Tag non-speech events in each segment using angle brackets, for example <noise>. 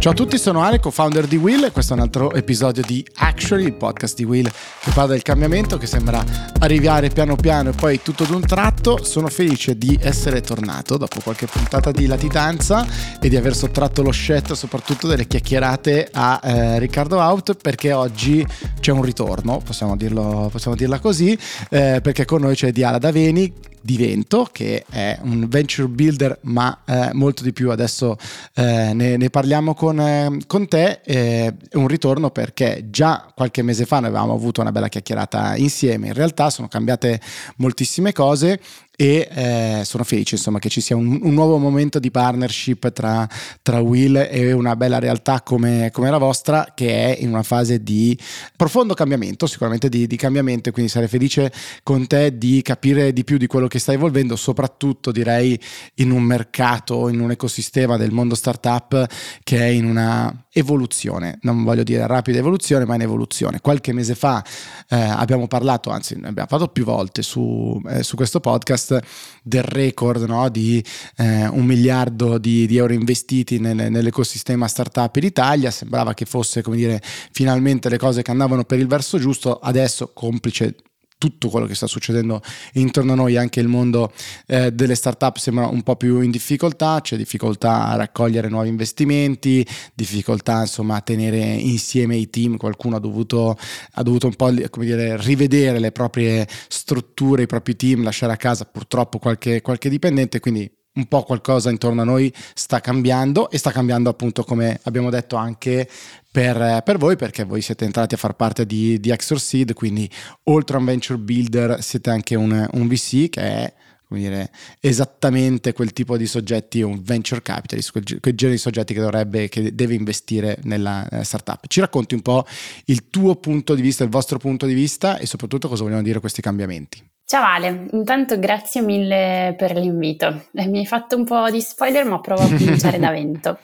Ciao a tutti, sono Ale, co-founder di Will e questo è un altro episodio di Actually, il podcast di Will che parla del cambiamento che sembra arrivare piano piano e poi tutto d'un tratto. Sono felice di essere tornato dopo qualche puntata di latitanza e di aver sottratto lo scettro soprattutto delle chiacchierate a eh, Riccardo Out perché oggi c'è un ritorno, possiamo, dirlo, possiamo dirla così, eh, perché con noi c'è Diala Daveni di Vento, che è un venture builder, ma eh, molto di più. Adesso eh, ne, ne, parliamo con, eh, con te. È un ritorno perché già qualche mese fa noi avevamo avuto una bella chiacchierata insieme. In realtà sono cambiate moltissime cose e eh, sono felice insomma che ci sia un, un nuovo momento di partnership tra, tra, Will e una bella realtà come, come, la vostra che è in una fase di profondo cambiamento sicuramente di, di, cambiamento quindi sarei felice con te di capire di più di quello che stai evolvendo soprattutto direi in un mercato in un ecosistema del mondo startup che è in una evoluzione. Non voglio dire rapida evoluzione ma in evoluzione. Qualche mese fa eh, abbiamo parlato anzi ne abbiamo parlato più volte su, eh, su questo podcast del record no? di eh, un miliardo di, di euro investiti nel, nell'ecosistema startup in Italia, sembrava che fosse come dire finalmente le cose che andavano per il verso giusto, adesso complice tutto quello che sta succedendo intorno a noi, anche il mondo eh, delle startup sembra un po' più in difficoltà, c'è difficoltà a raccogliere nuovi investimenti, difficoltà insomma a tenere insieme i team, qualcuno ha dovuto, ha dovuto un po' come dire, rivedere le proprie strutture, i propri team, lasciare a casa purtroppo qualche, qualche dipendente, quindi un po' qualcosa intorno a noi sta cambiando e sta cambiando appunto come abbiamo detto anche per, per voi perché voi siete entrati a far parte di, di Exorseed quindi oltre a un venture builder siete anche un, un VC che è come dire, esattamente quel tipo di soggetti, un venture capitalist, quel, quel genere di soggetti che dovrebbe, che deve investire nella, nella startup. Ci racconti un po' il tuo punto di vista, il vostro punto di vista e soprattutto cosa vogliono dire questi cambiamenti. Ciao Ale, intanto grazie mille per l'invito. Eh, mi hai fatto un po' di spoiler, ma provo a cominciare <laughs> da Vento.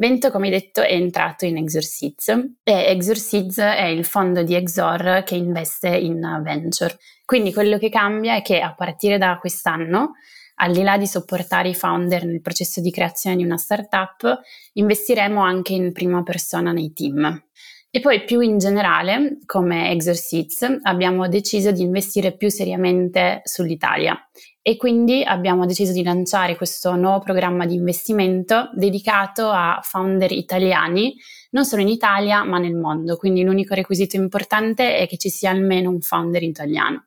Vento, come detto, è entrato in Exorcids e Exorcids è il fondo di Exor che investe in venture. Quindi quello che cambia è che a partire da quest'anno, al di là di supportare i founder nel processo di creazione di una startup, investiremo anche in prima persona nei team. E poi più in generale, come Exorcists, abbiamo deciso di investire più seriamente sull'Italia e quindi abbiamo deciso di lanciare questo nuovo programma di investimento dedicato a founder italiani, non solo in Italia ma nel mondo. Quindi l'unico requisito importante è che ci sia almeno un founder italiano.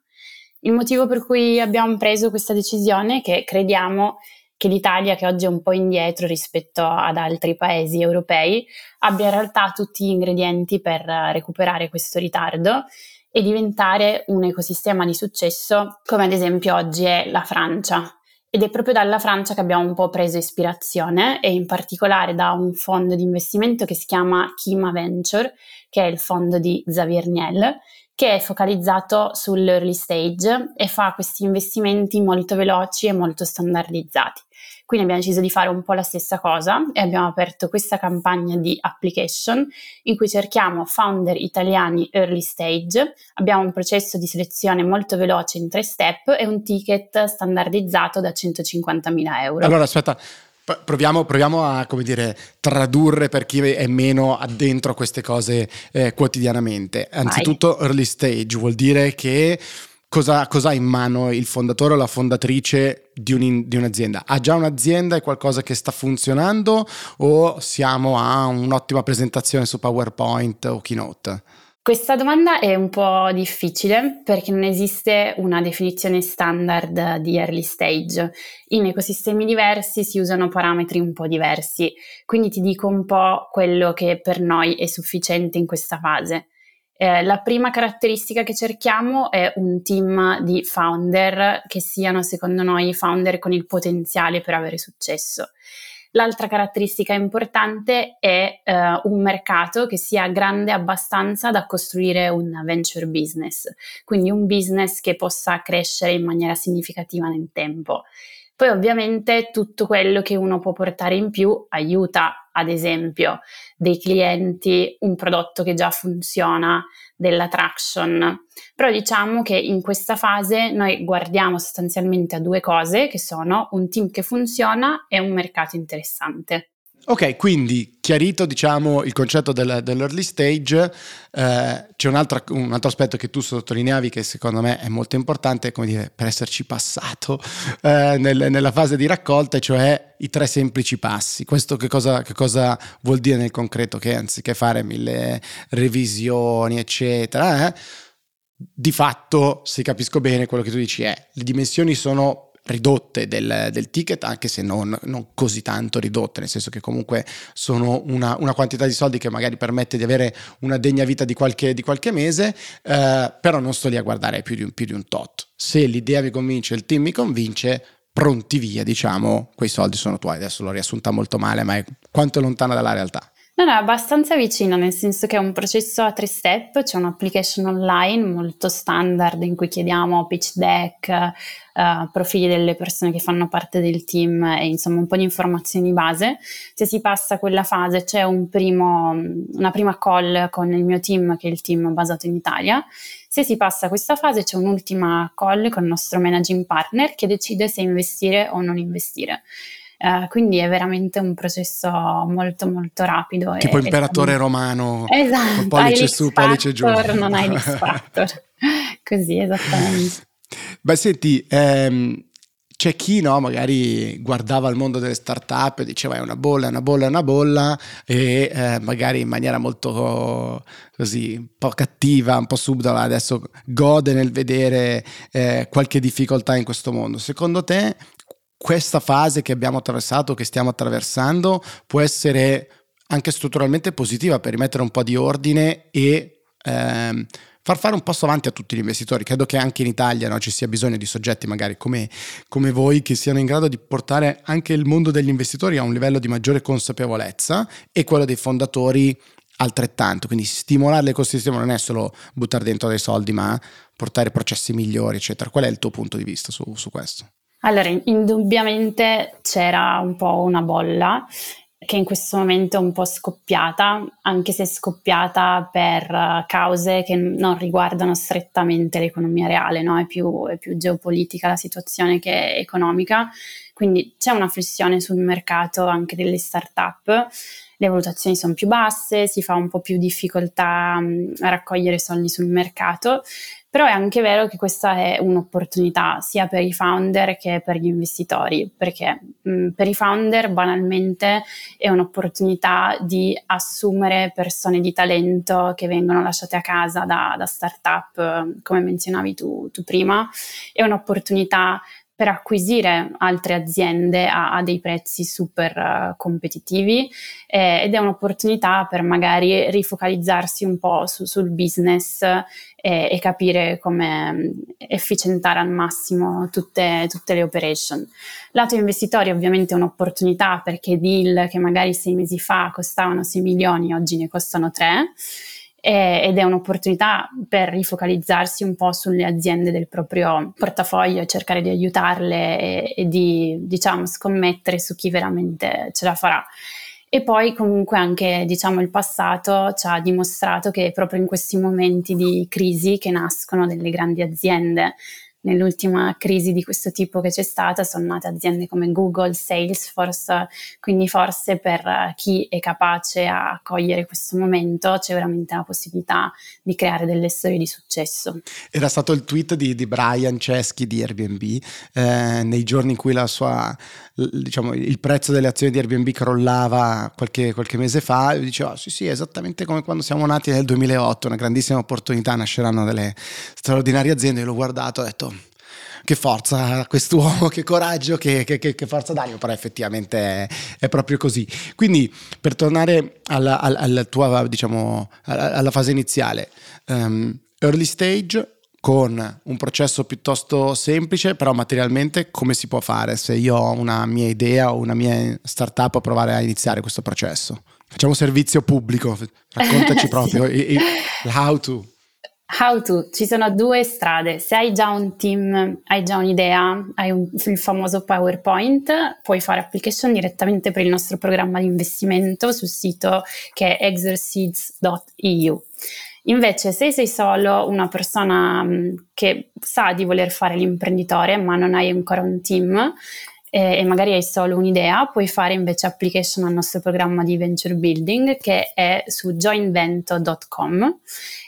Il motivo per cui abbiamo preso questa decisione è che crediamo che l'Italia, che oggi è un po' indietro rispetto ad altri paesi europei, abbia in realtà tutti gli ingredienti per recuperare questo ritardo e diventare un ecosistema di successo come ad esempio oggi è la Francia. Ed è proprio dalla Francia che abbiamo un po' preso ispirazione e in particolare da un fondo di investimento che si chiama Kima Venture, che è il fondo di Xavier Niel, che è focalizzato sull'early stage e fa questi investimenti molto veloci e molto standardizzati. Quindi abbiamo deciso di fare un po' la stessa cosa e abbiamo aperto questa campagna di application in cui cerchiamo founder italiani early stage. Abbiamo un processo di selezione molto veloce in tre step e un ticket standardizzato da 150.000 euro. Allora aspetta, Proviamo, proviamo, a come dire, tradurre per chi è meno addentro a queste cose eh, quotidianamente. Anzitutto, early stage vuol dire che cosa, cosa, ha in mano il fondatore o la fondatrice di, un, di, un'azienda? Ha già un'azienda, è qualcosa che sta funzionando o siamo a un'ottima presentazione su PowerPoint o Keynote? Questa domanda è un po' difficile perché non esiste una definizione standard di early stage. In ecosistemi diversi si usano parametri un po' diversi, quindi ti dico un po' quello che per noi è sufficiente in questa fase. Eh, la prima caratteristica che cerchiamo è un team di founder che siano secondo noi founder con il potenziale per avere successo. L'altra caratteristica importante è eh, un mercato che sia grande abbastanza da costruire un venture business, quindi un business che possa crescere in maniera significativa nel tempo. Poi ovviamente tutto quello che uno può portare in più aiuta, ad esempio, dei clienti, un prodotto che già funziona, della traction. Però diciamo che in questa fase noi guardiamo sostanzialmente a due cose che sono un team che funziona e un mercato interessante. Ok, quindi chiarito diciamo il concetto del, dell'early stage, eh, c'è un altro, un altro, aspetto che tu sottolineavi che secondo me è molto importante, come dire, per esserci passato <laughs> eh, nel, nella fase di raccolta, cioè i tre semplici passi. Questo che cosa, che cosa, vuol dire nel concreto? Che anziché fare mille revisioni, eccetera, eh, di fatto, se capisco bene, quello che tu dici è le dimensioni sono ridotte del, del ticket, anche se non, non, così tanto ridotte, nel senso che comunque sono una, una, quantità di soldi che magari permette di avere una degna vita di qualche, di qualche mese, eh, però non sto lì a guardare più di, un, più di un tot. Se l'idea mi convince, il team mi convince, pronti via, diciamo, quei soldi sono tuoi. Adesso l'ho riassunta molto male, ma è quanto è lontana dalla realtà. No, no, è abbastanza vicino, nel senso che è un processo a tre step, c'è un'application online molto standard in cui chiediamo pitch deck, uh, profili delle persone che fanno parte del team e insomma un po' di informazioni base. Se si passa quella fase c'è un primo, una prima call con il mio team, che è il team basato in Italia. Se si passa questa fase c'è un'ultima call con il nostro managing partner che decide se investire o non investire. Uh, quindi è veramente un processo molto molto rapido. Tipo e, imperatore e, romano, esatto, pollice su, pollice giù. Non hai l'X Factor, <laughs> così esattamente. Beh senti, ehm, c'è chi no, magari guardava il mondo delle start-up e diceva è una bolla, è una bolla, è una bolla e eh, magari in maniera molto così un po' cattiva, un po' subdola adesso gode nel vedere eh, qualche difficoltà in questo mondo. Secondo te questa fase che abbiamo attraversato, che stiamo attraversando, può essere anche strutturalmente positiva per rimettere un po' di ordine e ehm, far fare un passo avanti a tutti gli investitori. Credo che anche in Italia no, ci sia bisogno di soggetti magari come, come, voi che siano in grado di portare anche il mondo degli investitori a un livello di maggiore consapevolezza e quello dei fondatori altrettanto. Quindi stimolare l'ecosistema non è solo buttare dentro dei soldi, ma portare processi migliori, eccetera. Qual è il tuo punto di vista su, su questo? Allora, indubbiamente c'era un po' una bolla che in questo momento è un po' scoppiata, anche se scoppiata per uh, cause che non riguardano strettamente l'economia reale, no? è, più, è, più, geopolitica la situazione che economica. Quindi c'è una flessione sul mercato anche delle start-up, le valutazioni sono più basse, si fa un po' più difficoltà um, a raccogliere soldi sul mercato, però è anche vero che questa è un'opportunità sia per i founder che per gli investitori, perché mh, per i founder banalmente è un'opportunità di assumere persone di talento che vengono lasciate a casa da, da start-up, come menzionavi tu, tu prima, è un'opportunità per acquisire altre aziende a, a dei prezzi super uh, competitivi eh, ed è un'opportunità per magari rifocalizzarsi un po' su, sul business eh, e capire come mm, efficientare al massimo tutte, tutte, le operation. Lato investitori ovviamente è un'opportunità perché deal che magari sei mesi fa costavano 6 milioni oggi ne costano 3 ed è un'opportunità per rifocalizzarsi un po' sulle aziende del proprio portafoglio e cercare di aiutarle e, e di diciamo scommettere su chi veramente ce la farà. E poi comunque anche diciamo il passato ci ha dimostrato che proprio in questi momenti di crisi che nascono delle grandi aziende nell'ultima crisi di questo tipo che c'è stata sono nate aziende come Google, Salesforce, quindi forse per chi è capace a cogliere questo momento c'è veramente la possibilità di creare delle storie di successo. Era stato il tweet di, di Brian Ceschi di Airbnb eh, nei giorni in cui sua diciamo, il prezzo delle azioni di Airbnb crollava qualche, qualche mese fa, e diceva oh, sì sì, esattamente come quando siamo nati nel 2008, una grandissima opportunità, nasceranno delle straordinarie aziende, io l'ho guardato e ho detto che forza quest'uomo, <laughs> che coraggio, che, che, che forza d'animo, però effettivamente è, è, proprio così. Quindi per tornare alla, alla, tua, diciamo, alla, fase iniziale, um, early stage, con un processo piuttosto semplice, però materialmente come si può fare se io ho una mia idea o una mia startup a provare a iniziare questo processo? Facciamo servizio pubblico, raccontaci <laughs> proprio il, il how to. How to, ci sono due strade, se hai già un team, hai già un'idea, hai un, il famoso PowerPoint, puoi fare application direttamente per il nostro programma di investimento sul sito che è exerseeds.eu. Invece, se sei solo una persona mm, che sa di voler fare l'imprenditore, ma non hai ancora un team, e, e magari hai solo un'idea, puoi fare invece application al nostro programma di venture building che è su joinvento.com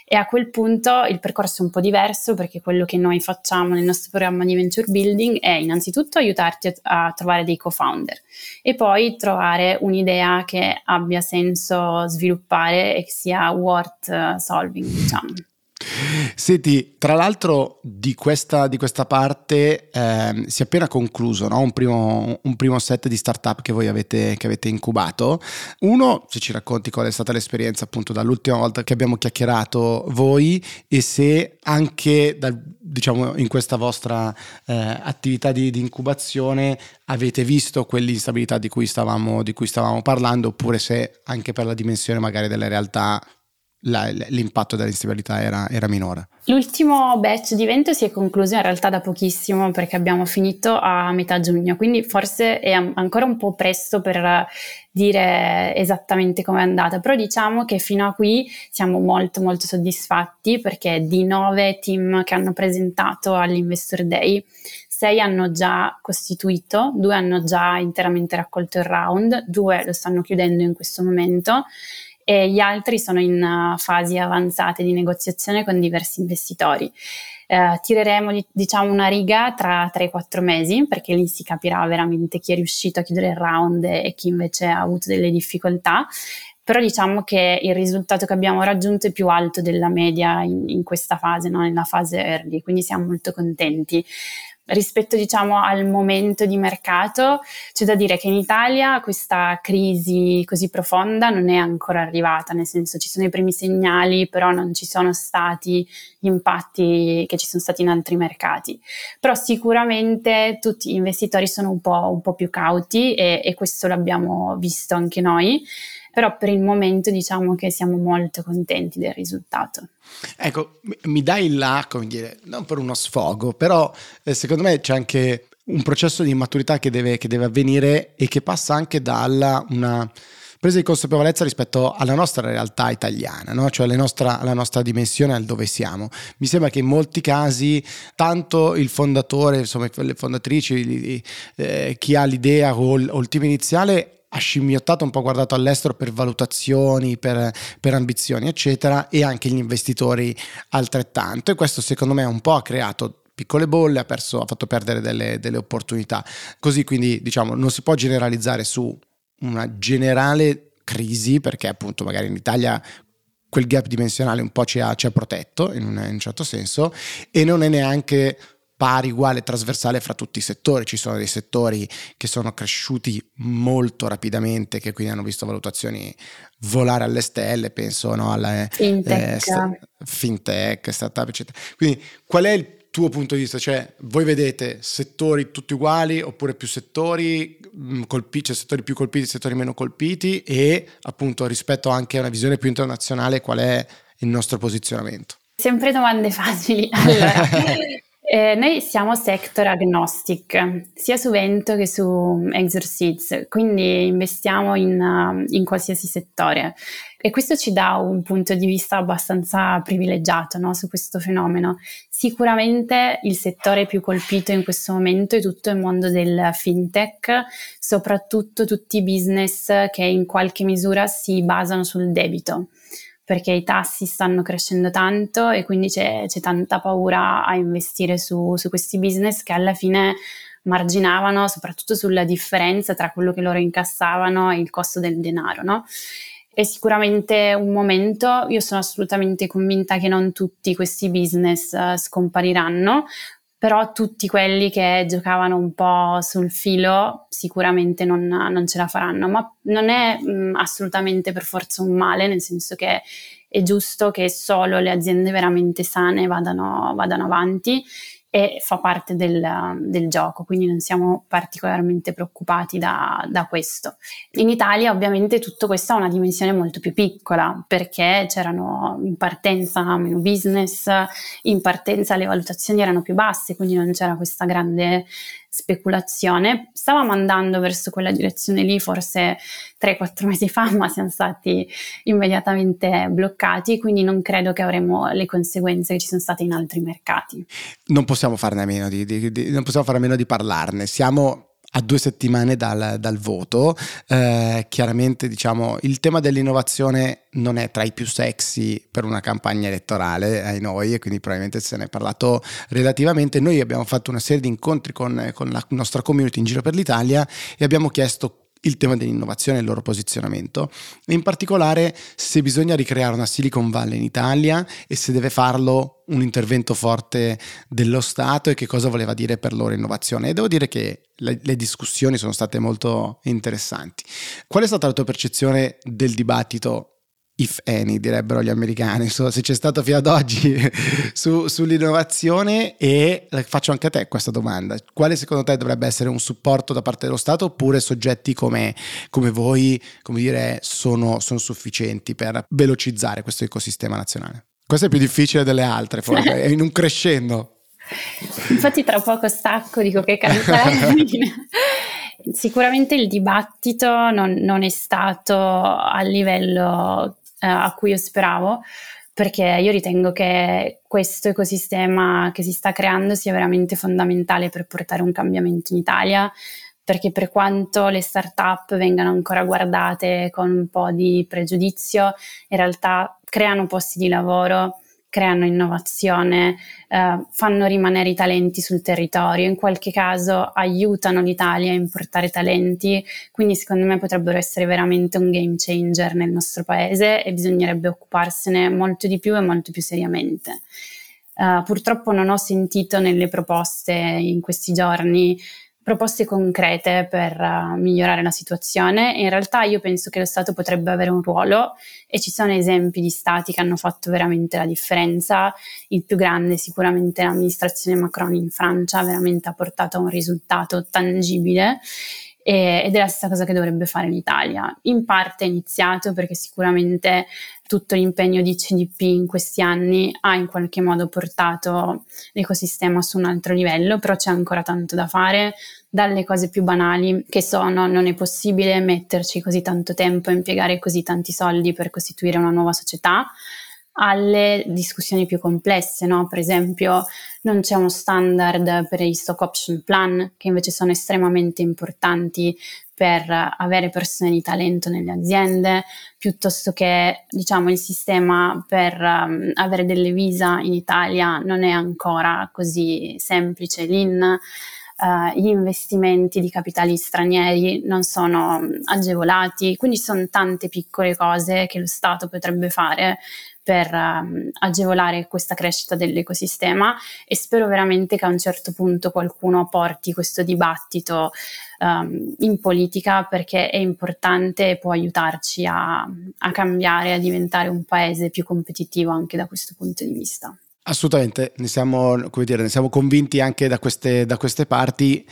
e a quel punto il percorso è un po' diverso perché quello che noi facciamo nel nostro programma di venture building è innanzitutto aiutarti a, trovare dei co-founder e poi trovare un'idea che abbia senso sviluppare e che sia worth solving, diciamo. Senti, tra l'altro di questa, di questa parte eh, si è appena concluso no? un, primo, un, primo, set di startup che voi avete, che avete, incubato. Uno, se ci racconti qual è stata l'esperienza appunto dall'ultima volta che abbiamo chiacchierato voi e se anche da, diciamo, in questa vostra eh, attività di, di, incubazione avete visto quell'instabilità di cui, stavamo, di cui stavamo parlando oppure se anche per la dimensione magari delle realtà la, l'impatto dell'instabilità era, era, minore. L'ultimo batch di evento si è concluso in realtà da pochissimo perché abbiamo finito a metà giugno, quindi forse è ancora un po' presto per dire esattamente come è andata, però diciamo che fino a qui siamo molto molto soddisfatti perché di nove team che hanno presentato all'Investor Day, sei hanno già costituito, due hanno già interamente raccolto il round, due lo stanno chiudendo in questo momento e gli altri sono in uh, fasi avanzate di negoziazione con diversi investitori. Uh, tireremo diciamo una riga tra 3 4 mesi perché lì si capirà veramente chi è riuscito a chiudere il round e chi invece ha avuto delle difficoltà però diciamo che il risultato che abbiamo raggiunto è più alto della media in, in questa fase, no? nella fase early, quindi siamo molto contenti rispetto diciamo al momento di mercato c'è da dire che in Italia questa crisi così profonda non è ancora arrivata nel senso ci sono i primi segnali però non ci sono stati gli impatti che ci sono stati in altri mercati. Però sicuramente tutti gli investitori sono un po', un po più cauti e, e questo l'abbiamo visto anche noi però per il momento diciamo che siamo molto contenti del risultato. Ecco, mi dai là, come dire, non per uno sfogo, però eh, secondo me c'è anche un processo di maturità che deve, che deve avvenire e che passa anche dalla una presa di consapevolezza rispetto alla nostra realtà italiana, no? cioè nostra, alla nostra, dimensione, al dove siamo. Mi sembra che in molti casi tanto il fondatore, insomma le fondatrici, eh, chi ha l'idea o, o il team iniziale ha scimmiottato, un po' guardato all'estero per valutazioni, per, per, ambizioni, eccetera, e anche gli investitori altrettanto. E questo secondo me un po' ha creato piccole bolle, ha, perso, ha fatto perdere delle, delle opportunità. Così quindi diciamo non si può generalizzare su una generale crisi, perché appunto magari in Italia quel gap dimensionale un po' ci ha, ci ha protetto in un, in un certo senso, e non è neanche pari, uguale, trasversale fra tutti i settori. Ci sono dei settori che sono cresciuti molto rapidamente, che quindi hanno visto valutazioni volare alle stelle, penso no, alla fintech, eh, sta, fintech startup, eccetera. Quindi qual è il tuo punto di vista? Cioè, voi vedete settori tutti uguali oppure più settori, mm, colpi, cioè settori più colpiti, settori meno colpiti e appunto rispetto anche a una visione più internazionale qual è il nostro posizionamento? Sempre domande facili. Allora, <laughs> <laughs> Eh, noi siamo sector agnostic, sia su Vento che su Exorcids, quindi investiamo in, in, qualsiasi settore e questo ci dà un punto di vista abbastanza privilegiato no, su questo fenomeno. Sicuramente il settore più colpito in questo momento è tutto il mondo del fintech, soprattutto tutti i business che in qualche misura si basano sul debito perché i tassi stanno crescendo tanto e quindi c'è, c'è tanta paura a investire su, su, questi business che alla fine marginavano soprattutto sulla differenza tra quello che loro incassavano e il costo del denaro, no? È sicuramente un momento, io sono assolutamente convinta che non tutti questi business uh, scompariranno, però tutti quelli che giocavano un po' sul filo sicuramente non, non ce la faranno, ma non è mh, assolutamente per forza un male, nel senso che è giusto che solo le aziende veramente sane vadano, vadano avanti e fa parte del, del, gioco, quindi non siamo particolarmente preoccupati da, da, questo. In Italia ovviamente tutto questo ha una dimensione molto più piccola perché c'erano in partenza meno business, in partenza le valutazioni erano più basse, quindi non c'era questa grande speculazione. Stavamo andando verso quella direzione lì forse 3-4 <laughs> mesi fa, ma siamo stati immediatamente bloccati, quindi non credo che avremo le conseguenze che ci sono state in altri mercati. Non possiamo farne a meno di, di, di, non possiamo fare a meno di parlarne. Siamo a due settimane dal, dal voto. Eh, chiaramente, diciamo, il tema dell'innovazione non è tra i più sexy per una campagna elettorale ai noi, e quindi probabilmente se ne è parlato relativamente. Noi abbiamo fatto una serie di incontri con, con la nostra community in giro per l'Italia e abbiamo chiesto il tema dell'innovazione e il loro posizionamento, in particolare se bisogna ricreare una Silicon Valley in Italia e se deve farlo un intervento forte dello Stato e che cosa voleva dire per loro innovazione. E devo dire che le, le discussioni sono state molto interessanti. Qual è stata la tua percezione del dibattito if any, direbbero gli americani, insomma, se c'è stato fino ad oggi <laughs> su, sull'innovazione e faccio anche a te questa domanda, quale secondo te dovrebbe essere un supporto da parte dello Stato oppure soggetti come, come voi, come dire, sono, sono sufficienti per velocizzare questo ecosistema nazionale? Questo è più difficile delle altre, forse, è <laughs> in un crescendo. Infatti tra poco stacco, dico che termine. <laughs> Sicuramente il dibattito non, non, è stato a livello eh, a cui io speravo, perché io ritengo che questo ecosistema che si sta creando sia veramente fondamentale per portare un cambiamento in Italia, perché per quanto le start-up vengano ancora guardate con un po' di pregiudizio, in realtà creano posti di lavoro, creano innovazione, eh, fanno rimanere i talenti sul territorio, in qualche caso aiutano l'Italia a importare talenti, quindi secondo me potrebbero essere veramente un game changer nel nostro paese e bisognerebbe occuparsene molto di più e molto più seriamente. Uh, purtroppo non ho sentito nelle proposte in questi giorni proposte concrete per uh, migliorare la situazione. In realtà io penso che lo Stato potrebbe avere un ruolo e ci sono esempi di Stati che hanno fatto veramente la differenza. Il più grande sicuramente l'amministrazione Macron in Francia veramente ha portato a un risultato tangibile ed è la stessa cosa che dovrebbe fare l'Italia. In parte è iniziato perché sicuramente tutto l'impegno di CDP in questi anni ha in qualche modo portato l'ecosistema su un altro livello, però c'è ancora tanto da fare, dalle cose più banali che sono non è possibile metterci così tanto tempo e impiegare così tanti soldi per costituire una nuova società, alle discussioni più complesse, no? per esempio non c'è uno standard per i stock option plan che invece sono estremamente importanti per avere persone di talento nelle aziende, piuttosto che diciamo il sistema per um, avere delle visa in Italia non è ancora così semplice. L'IN Uh, gli investimenti di capitali stranieri non sono agevolati, quindi sono tante piccole cose che lo Stato potrebbe fare per um, agevolare questa crescita dell'ecosistema e spero veramente che a un certo punto qualcuno porti questo dibattito um, in politica perché è importante e può aiutarci a, a cambiare, a diventare un paese più competitivo anche da questo punto di vista. Assolutamente, ne siamo, dire, ne siamo convinti anche da queste, da queste parti.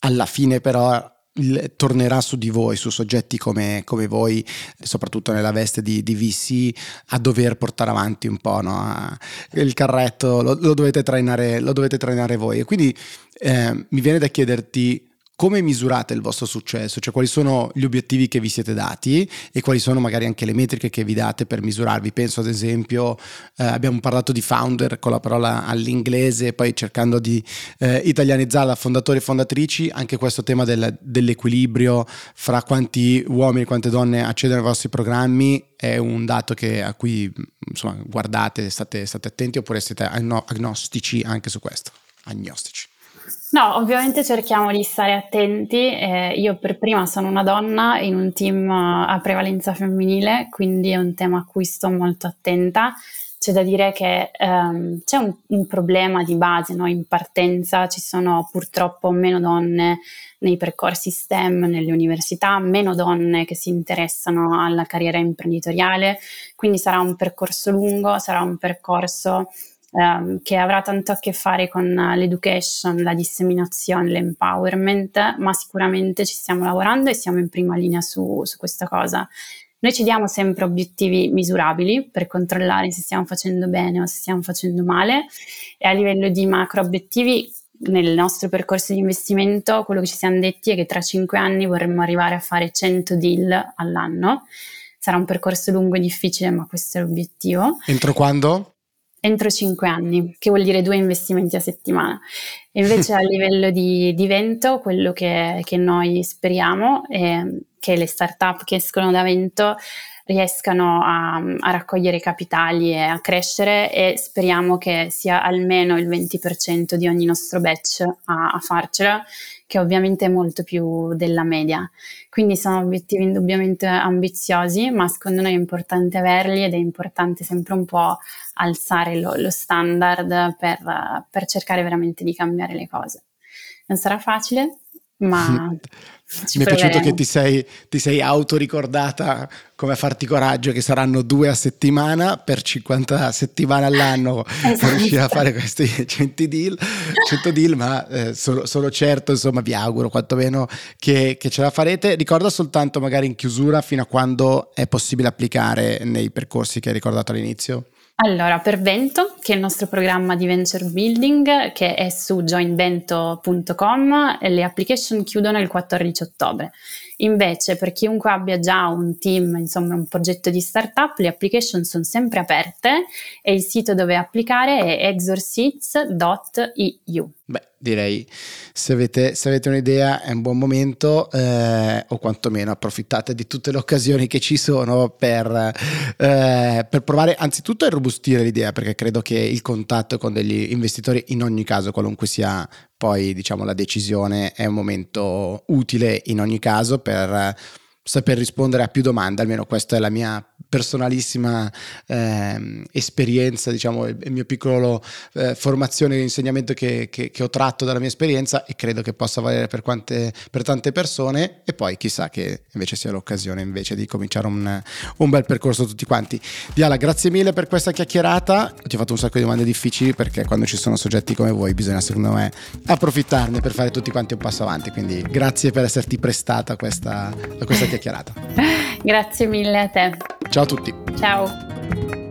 Alla fine però il, tornerà su di voi, su soggetti come, come, voi, soprattutto nella veste di, di VC, a dover portare avanti un po' no? il carretto, lo, lo, dovete trainare, lo, dovete trainare, voi. E quindi eh, mi viene da chiederti come misurate il vostro successo? Cioè quali sono gli obiettivi che vi siete dati e quali sono magari anche le metriche che vi date per misurarvi? Penso ad esempio, eh, abbiamo parlato di founder con la parola all'inglese, poi cercando di eh, italianizzarla, fondatori e fondatrici, anche questo tema del, dell'equilibrio fra quanti uomini e quante donne accedono ai vostri programmi è un dato che, a cui insomma, guardate, state, state attenti oppure siete agnostici anche su questo? Agnostici. No, ovviamente cerchiamo di stare attenti. Eh, io per prima sono una donna in un team a prevalenza femminile, quindi è un tema a cui sto molto attenta. C'è da dire che ehm, c'è un, un, problema di base, no? in partenza ci sono purtroppo meno donne nei percorsi STEM nelle università, meno donne che si interessano alla carriera imprenditoriale, quindi sarà un percorso lungo, sarà un percorso ehm, che avrà tanto a che fare con l'education, la disseminazione, l'empowerment, ma sicuramente ci stiamo lavorando e siamo in prima linea su, su questa cosa. Noi ci diamo sempre obiettivi misurabili per controllare se stiamo facendo bene o se stiamo facendo male e a livello di macro obiettivi nel nostro percorso di investimento quello che ci siamo detti è che tra cinque anni vorremmo arrivare a fare 100 deal all'anno. Sarà un percorso lungo e difficile, ma questo è l'obiettivo. Entro quando? Entro 5 anni, che vuol dire due investimenti a settimana. E invece a <laughs> livello di, di vento, quello che, che, noi speriamo è che le start-up che escono da vento riescano a, a, raccogliere capitali e a crescere e speriamo che sia almeno il 20% di ogni nostro batch a, a farcela, che ovviamente è molto più della media. Quindi sono obiettivi indubbiamente ambiziosi, ma secondo noi è importante averli ed è importante sempre un po' alzare lo, lo standard per, per cercare veramente di cambiare le cose. Non sarà facile, ma <laughs> mi è piaciuto che ti sei, ti sei autoricordata come farti coraggio che saranno due a settimana per 50 settimane all'anno <laughs> esatto. per riuscire a fare questi <laughs> 100 deal, 100 deal ma eh, sono, sono, certo insomma vi auguro quantomeno che, che ce la farete. Ricorda soltanto magari in chiusura fino a quando è possibile applicare nei percorsi che hai ricordato all'inizio allora, per Vento, che è il nostro programma di venture building, che è su joinvento.com, le application chiudono il 14 ottobre. Invece, per chiunque abbia già un team, insomma un progetto di startup, le application sono sempre aperte e il sito dove applicare è exorseeds.eu. Beh, direi se avete, se avete un'idea è un buon momento eh, o quantomeno approfittate di tutte le occasioni che ci sono per, eh, per provare anzitutto a irrobustire l'idea perché credo che il contatto con degli investitori in ogni caso qualunque sia poi diciamo la decisione è un momento utile in ogni caso per saper rispondere a più domande, almeno questa è la mia personalissima eh, esperienza, diciamo, il, il mio piccolo eh, formazione e insegnamento che, che, che, ho tratto dalla mia esperienza e credo che possa valere per, quante, per tante persone e poi chissà che invece sia l'occasione invece di cominciare un, un bel percorso tutti quanti. Diala, grazie mille per questa chiacchierata, ti ho fatto un sacco di domande difficili perché quando ci sono soggetti come voi bisogna secondo me approfittarne per fare tutti quanti un passo avanti, quindi grazie per esserti prestata a questa, a questa chiacchierata. <laughs> grazie mille a te. Ciao a tutti. Ciao.